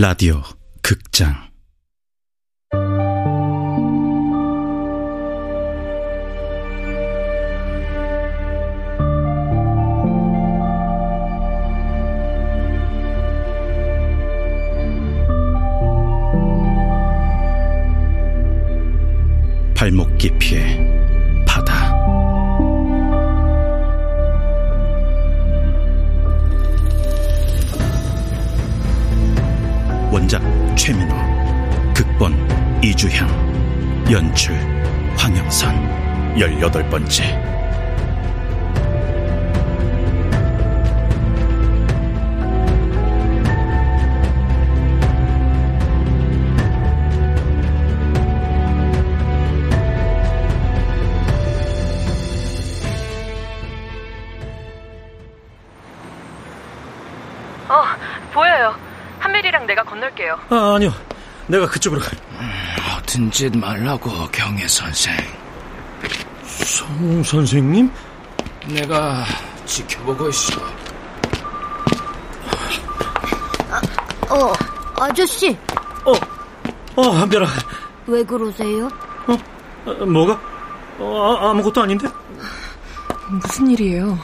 라디오 극장 이주향 연출 황영선 열여덟 번째 어, 보여요. 한밀이랑 내가 건널게요. 아, 아니요. 내가 그쪽으로 가. 허튼 짓 말라고 경혜 선생. 송 선생님? 내가 지켜보고 있어. 어, 아저씨, 어, 어, 한별아. 왜 그러세요? 어, 어, 뭐가? 어, 아, 아무것도 아닌데? 무슨 일이에요?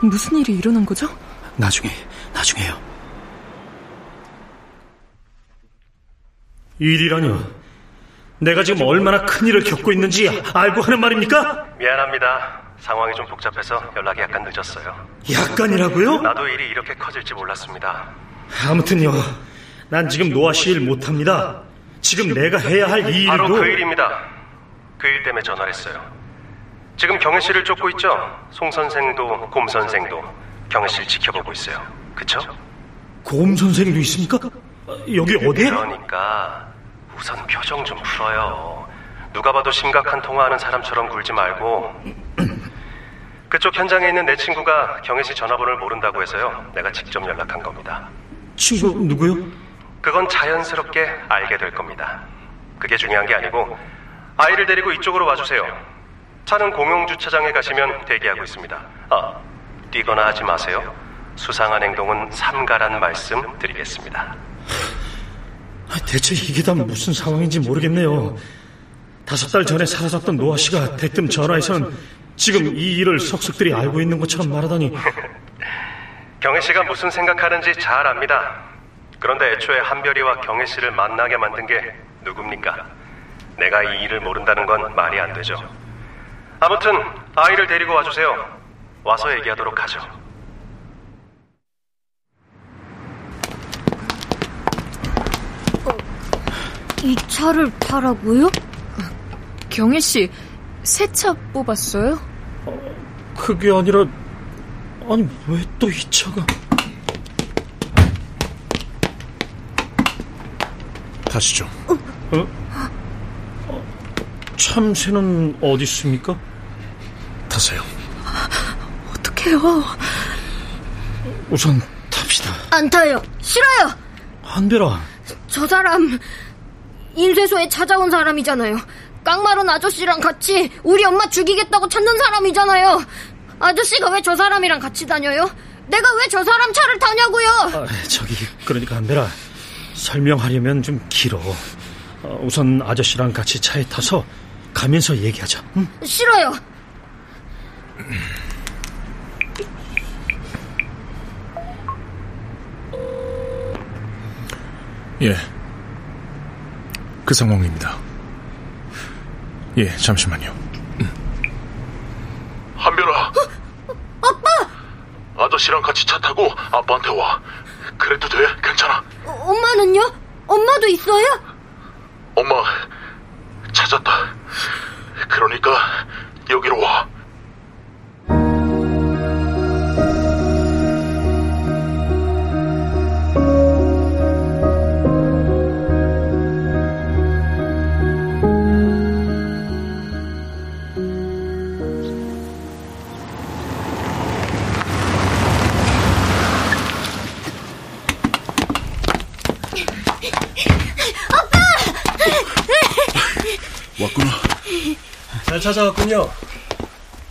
무슨 일이 일어난 거죠? 나중에, 나중에요. 일이라뇨? 내가 지금 얼마나 큰 일을 겪고 있는지 알고 하는 말입니까? 미안합니다. 상황이 좀 복잡해서 연락이 약간 늦었어요. 약간이라고요? 나도 일이 이렇게 커질지 몰랐습니다. 아무튼요. 난 지금 노아 씨 일 못합니다. 지금 내가 해야 할이 바로 일도 그 일입니다. 그 일 때문에 전화를 했어요. 지금 경혜 씨를 쫓고 있죠? 송 선생도 곰 선생도 경혜 씨를 지켜보고 있어요. 그쵸? 곰 선생도 있습니까? 어, 여기 어디에? 그러니까 우선 표정 좀 풀어요. 누가 봐도 심각한 통화하는 사람처럼 굴지 말고 그쪽 현장에 있는 내 친구가 경혜 씨 전화번호를 모른다고 해서요. 내가 직접 연락한 겁니다. 친구 누구요? 그건 자연스럽게 알게 될 겁니다. 그게 중요한 게 아니고 아이를 데리고 이쪽으로 와주세요. 차는 공용 주차장에 가시면 대기하고 있습니다. 아, 뛰거나 하지 마세요. 수상한 행동은 삼가란 말씀 드리겠습니다. 아, 대체 이게 다 무슨 상황인지 모르겠네요. 다섯 달 전에 사라졌던 노아 씨가 대뜸 전화해서는 지금 이 일을 속속들이 알고 있는 것처럼 말하다니 경혜 씨가 무슨 생각하는지 잘 압니다. 그런데 애초에 한별이와 경혜 씨를 만나게 만든 게 누굽니까? 내가 이 일을 모른다는 건 말이 안 되죠. 아무튼 아이를 데리고 와주세요. 와서 얘기하도록 하죠. 이 차를 타라고요? 경혜 씨, 새 차 뽑았어요? 그게 아니라 아니 왜 또 이 차가 가시죠. 어? 어, 참새는 어디 있습니까? 타세요. 어떡해요? 우선 탑시다. 안 타요. 싫어요. 한별아, 저 사람 인쇄소에 찾아온 사람이잖아요. 깡마른 아저씨랑 같이 우리 엄마 죽이겠다고 찾는 사람이잖아요. 아저씨가 왜 저 사람이랑 같이 다녀요? 내가 왜 저 사람 차를 타냐고요? 아, 저기 그러니까 한별아 설명하려면 좀 길어. 어, 우선 아저씨랑 같이 차에 타서 가면서 얘기하자. 응? 싫어요. 예. 그 상황입니다. 예, 잠시만요. 한별아. 아빠! 아저씨랑 같이 차 타고 아빠한테 와. 그래도 돼? 괜찮아. 어, 엄마는요? 엄마도 있어요? 엄마, 찾았다. 그러니까 여기로 와. 왔구나. 잘 찾아왔군요.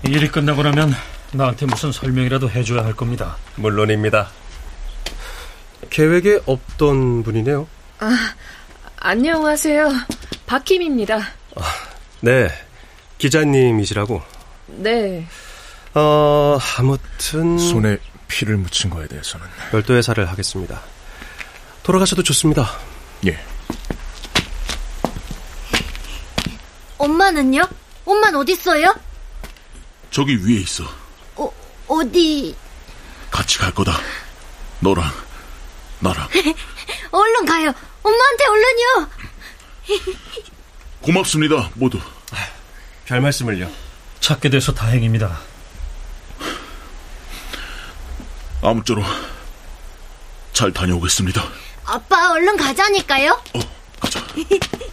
일이 끝나고 나면 나한테 무슨 설명이라도 해줘야 할 겁니다. 물론입니다. 계획에 없던 분이네요. 아, 안녕하세요. 박힘입니다. 아, 네, 기자님이시라고? 네. 어, 아무튼. 손에 피를 묻힌 거에 대해서는. 별도 회사를 하겠습니다. 돌아가셔도 좋습니다. 예. 엄마는요? 엄마는 어딨어요? 저기 위에 있어. 어, 어디? 같이 갈 거다. 너랑, 나랑. 얼른 가요. 엄마한테 얼른요. 고맙습니다, 모두. 별 말씀을요. 찾게 돼서 다행입니다. 아무쪼록 잘 다녀오겠습니다. 아빠 얼른 가자니까요. 어, 가자.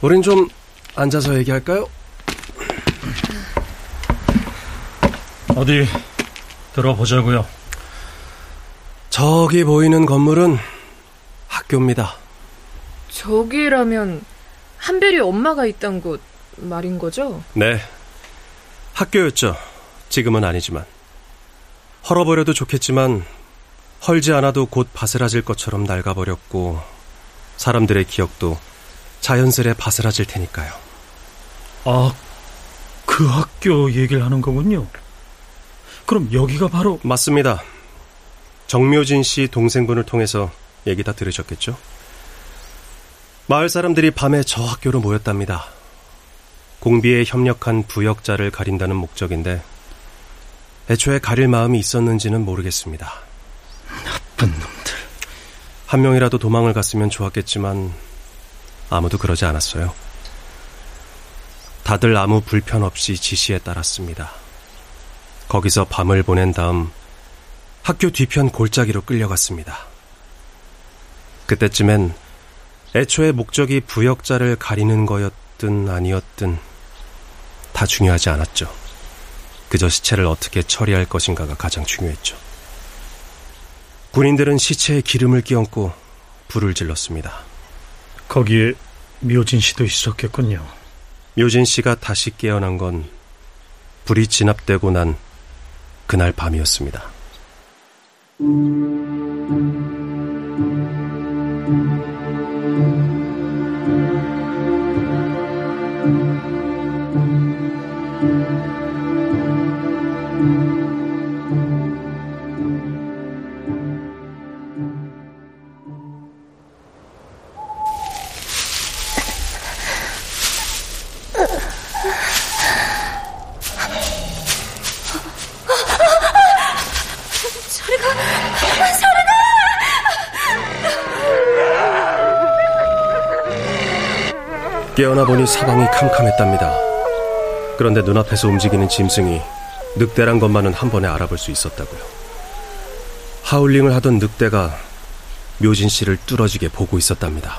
우린 좀 앉아서 얘기할까요? 어디 들어보자고요. 저기 보이는 건물은 학교입니다. 저기라면 한별이 엄마가 있던 곳 말인 거죠? 네. 학교였죠. 지금은 아니지만. 헐어버려도 좋겠지만 헐지 않아도 곧 바스라질 것처럼 낡아버렸고 사람들의 기억도 자연스레 바스라질 테니까요. 아, 그 학교 얘기를 하는 거군요. 그럼 여기가 바로 맞습니다. 정묘진 씨 동생분을 통해서 얘기 다 들으셨겠죠? 마을 사람들이 밤에 저 학교로 모였답니다. 공비에 협력한 부역자를 가린다는 목적인데 애초에 가릴 마음이 있었는지는 모르겠습니다. 나쁜 놈들. 한 명이라도 도망을 갔으면 좋았겠지만 아무도 그러지 않았어요. 다들 아무 불편 없이 지시에 따랐습니다. 거기서 밤을 보낸 다음 학교 뒤편 골짜기로 끌려갔습니다. 그때쯤엔 애초에 목적이 부역자를 가리는 거였든 아니었든 다 중요하지 않았죠. 그저 시체를 어떻게 처리할 것인가가 가장 중요했죠. 군인들은 시체에 기름을 끼얹고 불을 질렀습니다. 거기에 묘진 씨도 있었겠군요. 묘진 씨가 다시 깨어난 건 불이 진압되고 난 그날 밤이었습니다. 깨어나 보니 사방이 캄캄했답니다. 그런데 눈앞에서 움직이는 짐승이 늑대란 것만은 한 번에 알아볼 수 있었다고요. 하울링을 하던 늑대가 묘진 씨를 뚫어지게 보고 있었답니다.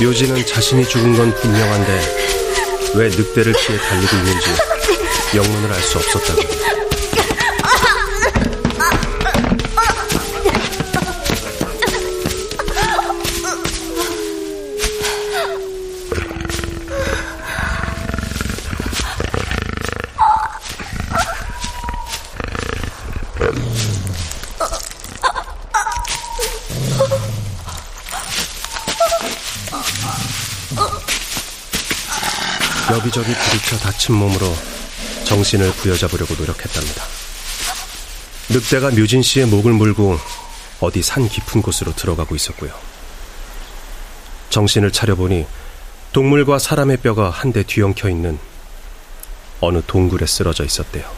묘지는 자신이 죽은 건 분명한데 왜 늑대를 피해 달리고 있는지 영문을 알 수 없었다고. 여기저기 부딪혀 다친 몸으로 정신을 부여잡으려고 노력했답니다. 늑대가 묘진 씨의 목을 물고 어디 산 깊은 곳으로 들어가고 있었고요. 정신을 차려보니 동물과 사람의 뼈가 한데 뒤엉켜 있는 어느 동굴에 쓰러져 있었대요.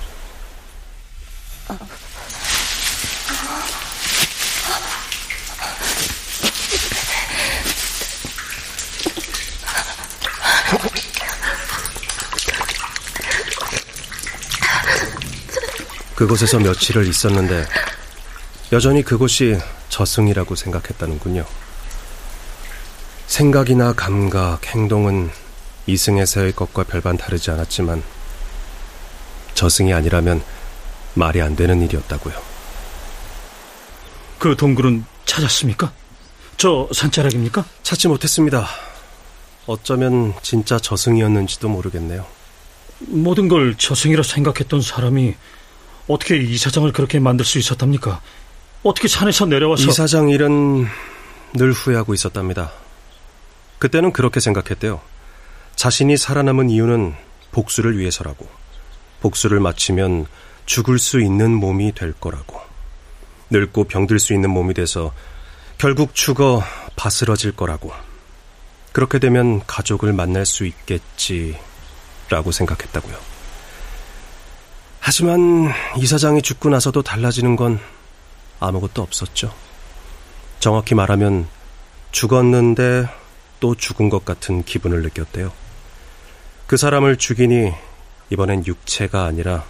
그곳에서 며칠을 있었는데 여전히 그곳이 저승이라고 생각했다는군요. 생각이나 감각, 행동은 이승에서의 것과 별반 다르지 않았지만 저승이 아니라면 말이 안 되는 일이었다고요. 그 동굴은 찾았습니까? 저 산자락입니까? 찾지 못했습니다. 어쩌면 진짜 저승이었는지도 모르겠네요. 모든 걸 저승이라 생각했던 사람이 어떻게 이사장을 그렇게 만들 수 있었답니까? 어떻게 산에서 내려와서 이사장 일은 늘 후회하고 있었답니다. 그때는 그렇게 생각했대요. 자신이 살아남은 이유는 복수를 위해서라고. 복수를 마치면 죽을 수 있는 몸이 될 거라고. 늙고 병들 수 있는 몸이 돼서 결국 죽어 바스러질 거라고. 그렇게 되면 가족을 만날 수 있겠지라고 생각했다고요. 하지만 이사장이 죽고 나서도 달라지는 건 아무것도 없었죠. 정확히 말하면 죽었는데 또 죽은 것 같은 기분을 느꼈대요. 그 사람을 죽이니 이번엔 육체가 아니라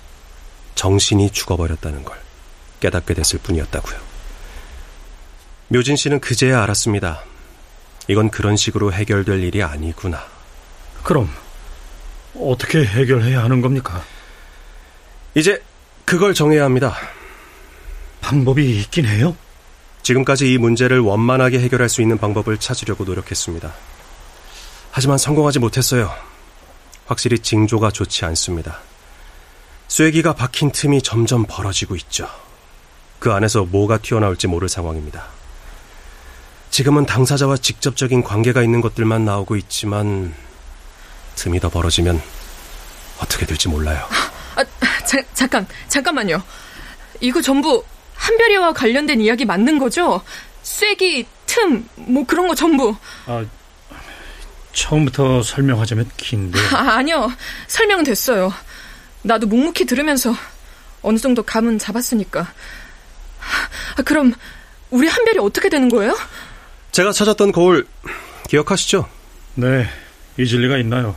정신이 죽어버렸다는 걸 깨닫게 됐을 뿐이었다고요. 묘진 씨는 그제야 알았습니다. 이건 그런 식으로 해결될 일이 아니구나. 그럼 어떻게 해결해야 하는 겁니까? 이제 그걸 정해야 합니다. 방법이 있긴 해요? 지금까지 이 문제를 원만하게 해결할 수 있는 방법을 찾으려고 노력했습니다. 하지만 성공하지 못했어요. 확실히 징조가 좋지 않습니다. 쐐기가 박힌 틈이 점점 벌어지고 있죠. 그 안에서 뭐가 튀어나올지 모를 상황입니다. 지금은 당사자와 직접적인 관계가 있는 것들만 나오고 있지만 틈이 더 벌어지면 어떻게 될지 몰라요. 아, 자, 잠깐, 잠깐만요. 이거 전부 한별이와 관련된 이야기 맞는 거죠? 쐐기, 틈, 뭐 그런 거 전부. 아, 처음부터 설명하자면 긴데. 아, 아니요. 설명은 됐어요. 나도 묵묵히 들으면서 어느 정도 감은 잡았으니까. 아, 그럼 우리 한별이 어떻게 되는 거예요? 제가 찾았던 거울 기억하시죠? 네, 잊을 리가 있나요?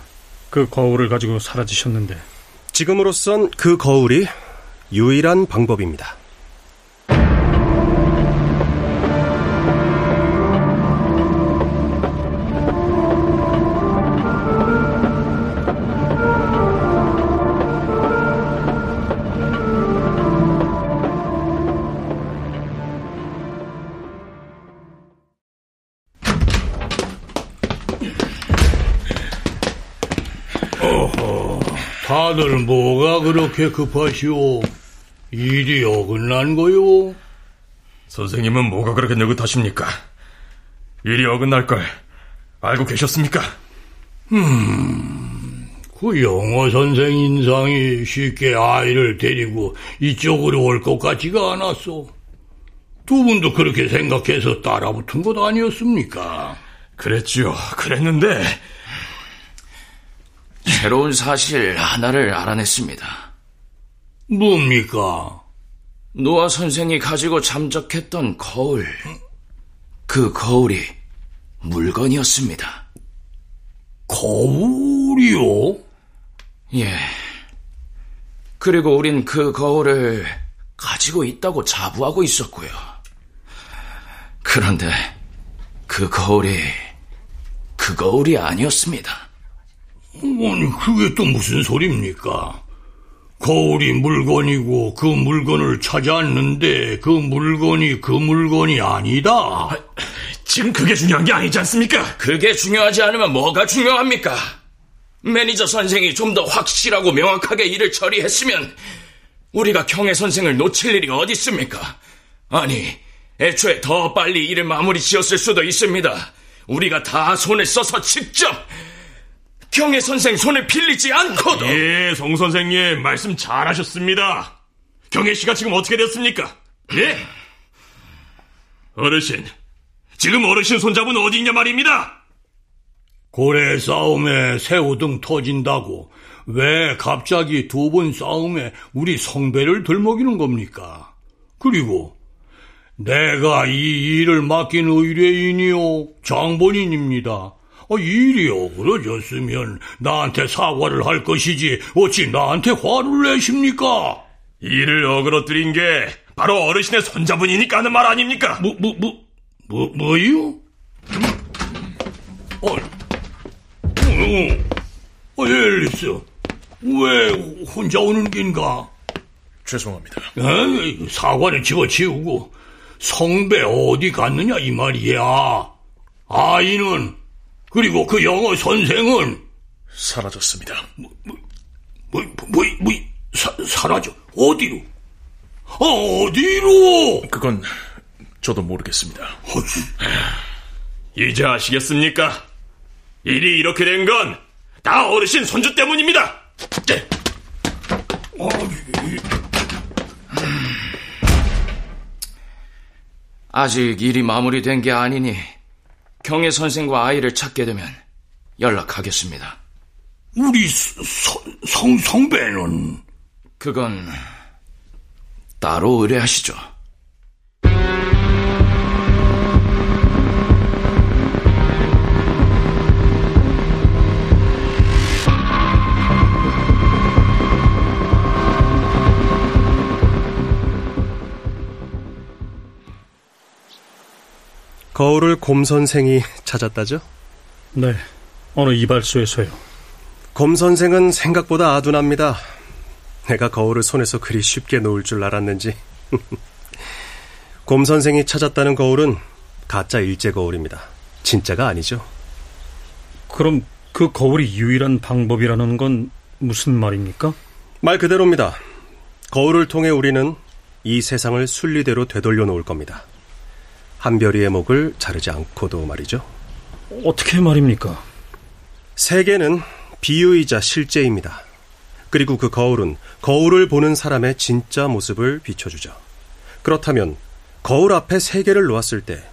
그 거울을 가지고 사라지셨는데. 지금으로선 그 거울이 유일한 방법입니다. 다들 뭐가 그렇게 급하시오? 일이 어긋난 거요? 선생님은 뭐가 그렇게 느긋하십니까? 일이 어긋날 걸 알고 계셨습니까? 음, 그 영어 선생 인상이 쉽게 아이를 데리고 이쪽으로 올 것 같지가 않았어. 두 분도 그렇게 생각해서 따라붙은 것 아니었습니까? 그랬지요. 그랬는데 새로운 사실 하나를 알아냈습니다. 뭡니까? 노아 선생이 가지고 잠적했던 거울. 그 거울이 물건이었습니다. 거울이요? 예. 그리고 우린 그 거울을 가지고 있다고 자부하고 있었고요. 그런데 그 거울이 그 거울이 아니었습니다. 아니, 그게 또 무슨 소리입니까? 거울이 물건이고 그 물건을 찾았는데 그 물건이 그 물건이 아니다. 지금 그게 중요한 게 아니지 않습니까? 그게 중요하지 않으면 뭐가 중요합니까? 매니저 선생이 좀 더 확실하고 명확하게 일을 처리했으면 우리가 경혜 선생을 놓칠 일이 어디 있습니까? 아니, 애초에 더 빨리 일을 마무리 지었을 수도 있습니다. 우리가 다 손을 써서 직접 경혜 선생 손을 빌리지 않고도 예, 송 선생님 말씀 잘하셨습니다. 경혜 씨가 지금 어떻게 됐습니까? 예? 어르신, 지금 어르신 손잡은 어디 있냐 말입니다. 고래 싸움에 새우 등 터진다고 왜 갑자기 두 번 싸움에 우리 성배를 들먹이는 겁니까? 그리고 내가 이 일을 맡긴 의뢰인이요 장본인입니다. 어, 일이 어그러졌으면 나한테 사과를 할 것이지 어찌 나한테 화를 내십니까? 일을 어그러뜨린 게 바로 어르신의 손자분이니까 하는 말 아닙니까? 뭐, 뭐, 뭐, 뭐, 뭐요? 어, 어, 어, 앨리스, 왜 혼자 오는 긴가? 죄송합니다. 에이, 사과를 집어치우고 성배 어디 갔느냐 이 말이야. 아이는 그리고 그 영어 선생은 사라졌습니다. 뭐, 뭐, 뭐, 뭐, 뭐 사, 사라져 어디로? 아, 어디로? 그건 저도 모르겠습니다. 이제 아시겠습니까? 일이 이렇게 된 건 다 어르신 손주 때문입니다. 네. 아직 일이 마무리된 게 아니니 경혜 선생과 아이를 찾게 되면 연락하겠습니다. 우리 성, 성, 성배는? 그건 따로 의뢰하시죠. 거울을 곰 선생이 찾았다죠? 네, 어느 이발소에서요. 곰 선생은 생각보다 아둔합니다. 내가 거울을 손에서 그리 쉽게 놓을 줄 알았는지. 곰 선생이 찾았다는 거울은 가짜 일제 거울입니다. 진짜가 아니죠. 그럼 그 거울이 유일한 방법이라는 건 무슨 말입니까? 말 그대로입니다. 거울을 통해 우리는 이 세상을 순리대로 되돌려 놓을 겁니다. 한별이의 목을 자르지 않고도 말이죠. 어떻게 말입니까? 세계는 비유이자 실제입니다. 그리고 그 거울은 거울을 보는 사람의 진짜 모습을 비춰주죠. 그렇다면 거울 앞에 세계를 놓았을 때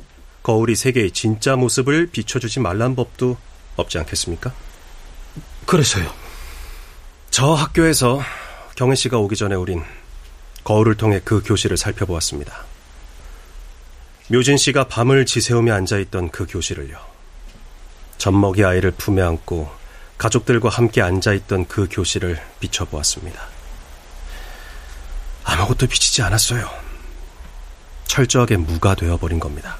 거울이 세계의 진짜 모습을 비춰주지 말란 법도 없지 않겠습니까? 그래서요. 저 학교에서 경혜 씨가 오기 전에 우린 거울을 통해 그 교실을 살펴보았습니다. 묘진 씨가 밤을 지새우며 앉아있던 그 교실을요. 젖먹이 아이를 품에 안고 가족들과 함께 앉아있던 그 교실을 비춰보았습니다. 아무것도 비치지 않았어요. 철저하게 무가 되어버린 겁니다.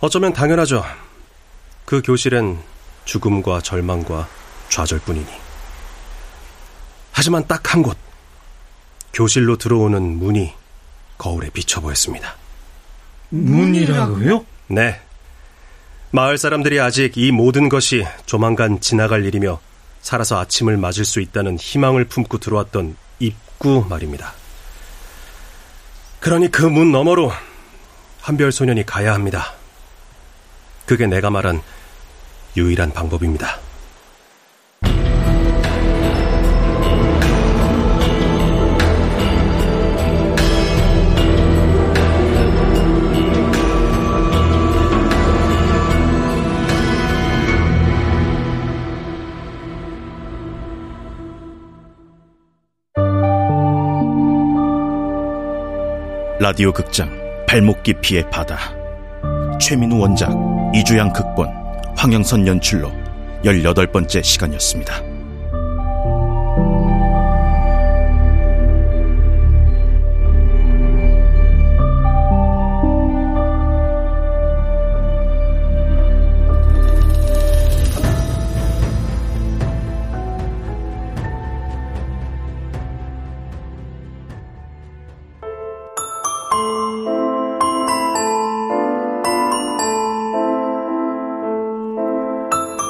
어쩌면 당연하죠. 그 교실엔 죽음과 절망과 좌절뿐이니. 하지만 딱 한 곳, 교실로 들어오는 문이 거울에 비쳐 보였습니다. 문이라고요? 네. 마을 사람들이 아직 이 모든 것이 조만간 지나갈 일이며 살아서 아침을 맞을 수 있다는 희망을 품고 들어왔던 입구 말입니다. 그러니 그 문 너머로 한별 소년이 가야 합니다. 그게 내가 말한 유일한 방법입니다. 라디오 극장 발목 깊이의 바다 최민우 원작 이주양 극본 황영선 연출로 18번째 시간이었습니다.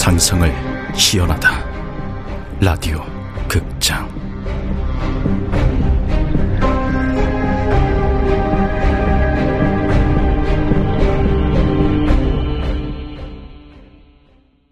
상상을 희연하다. 라디오